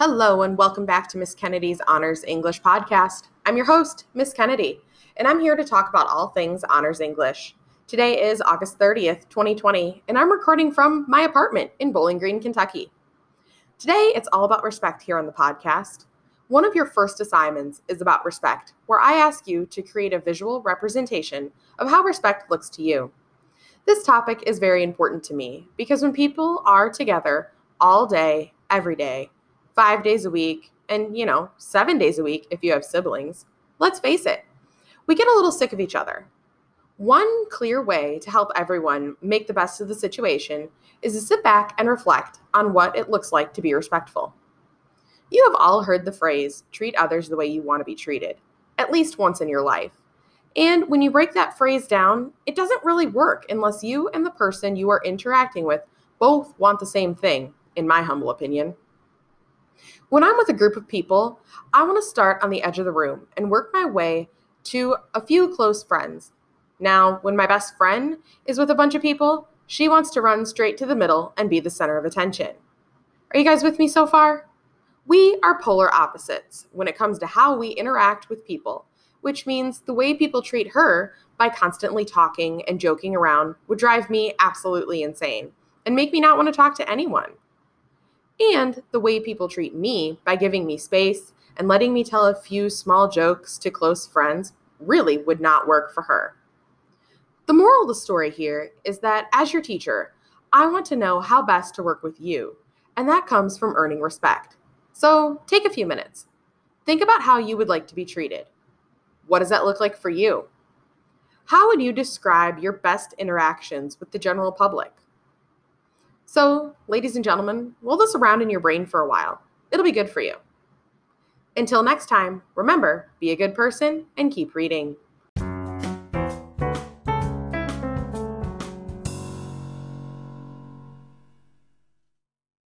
Hello, and welcome back to Miss Kennedy's Honors English podcast. I'm your host, Miss Kennedy, and I'm here to talk about all things Honors English. Today is August 30th, 2020, and I'm recording from my apartment in Bowling Green, Kentucky. Today, it's all about respect here on the podcast. One of your first assignments is about respect, where I ask you to create a visual representation of how respect looks to you. This topic is very important to me because when people are together all day, every day, five days a week, and, you know, seven days a week if you have siblings, let's face it, we get a little sick of each other. One clear way to help everyone make the best of the situation is to sit back and reflect on what it looks like to be respectful. You have all heard the phrase, treat others the way you want to be treated, at least once in your life. And when you break that phrase down, it doesn't really work unless you and the person you are interacting with both want the same thing, in my humble opinion. When I'm with a group of people, I want to start on the edge of the room and work my way to a few close friends. Now, when my best friend is with a bunch of people, she wants to run straight to the middle and be the center of attention. Are you guys with me so far? We are polar opposites when it comes to how we interact with people, which means the way people treat her by constantly talking and joking around would drive me absolutely insane and make me not want to talk to anyone and the way people treat me by giving me space and letting me tell a few small jokes to close friends really would not work for her. The moral of the story here is that as your teacher, I want to know how best to work with you, and that comes from earning respect. So take a few minutes. Think about how you would like to be treated. What does that look like for you? How would you describe your best interactions with the general public? So, ladies and gentlemen, roll this around in your brain for a while. It'll be good for you. Until next time, remember be a good person and keep reading.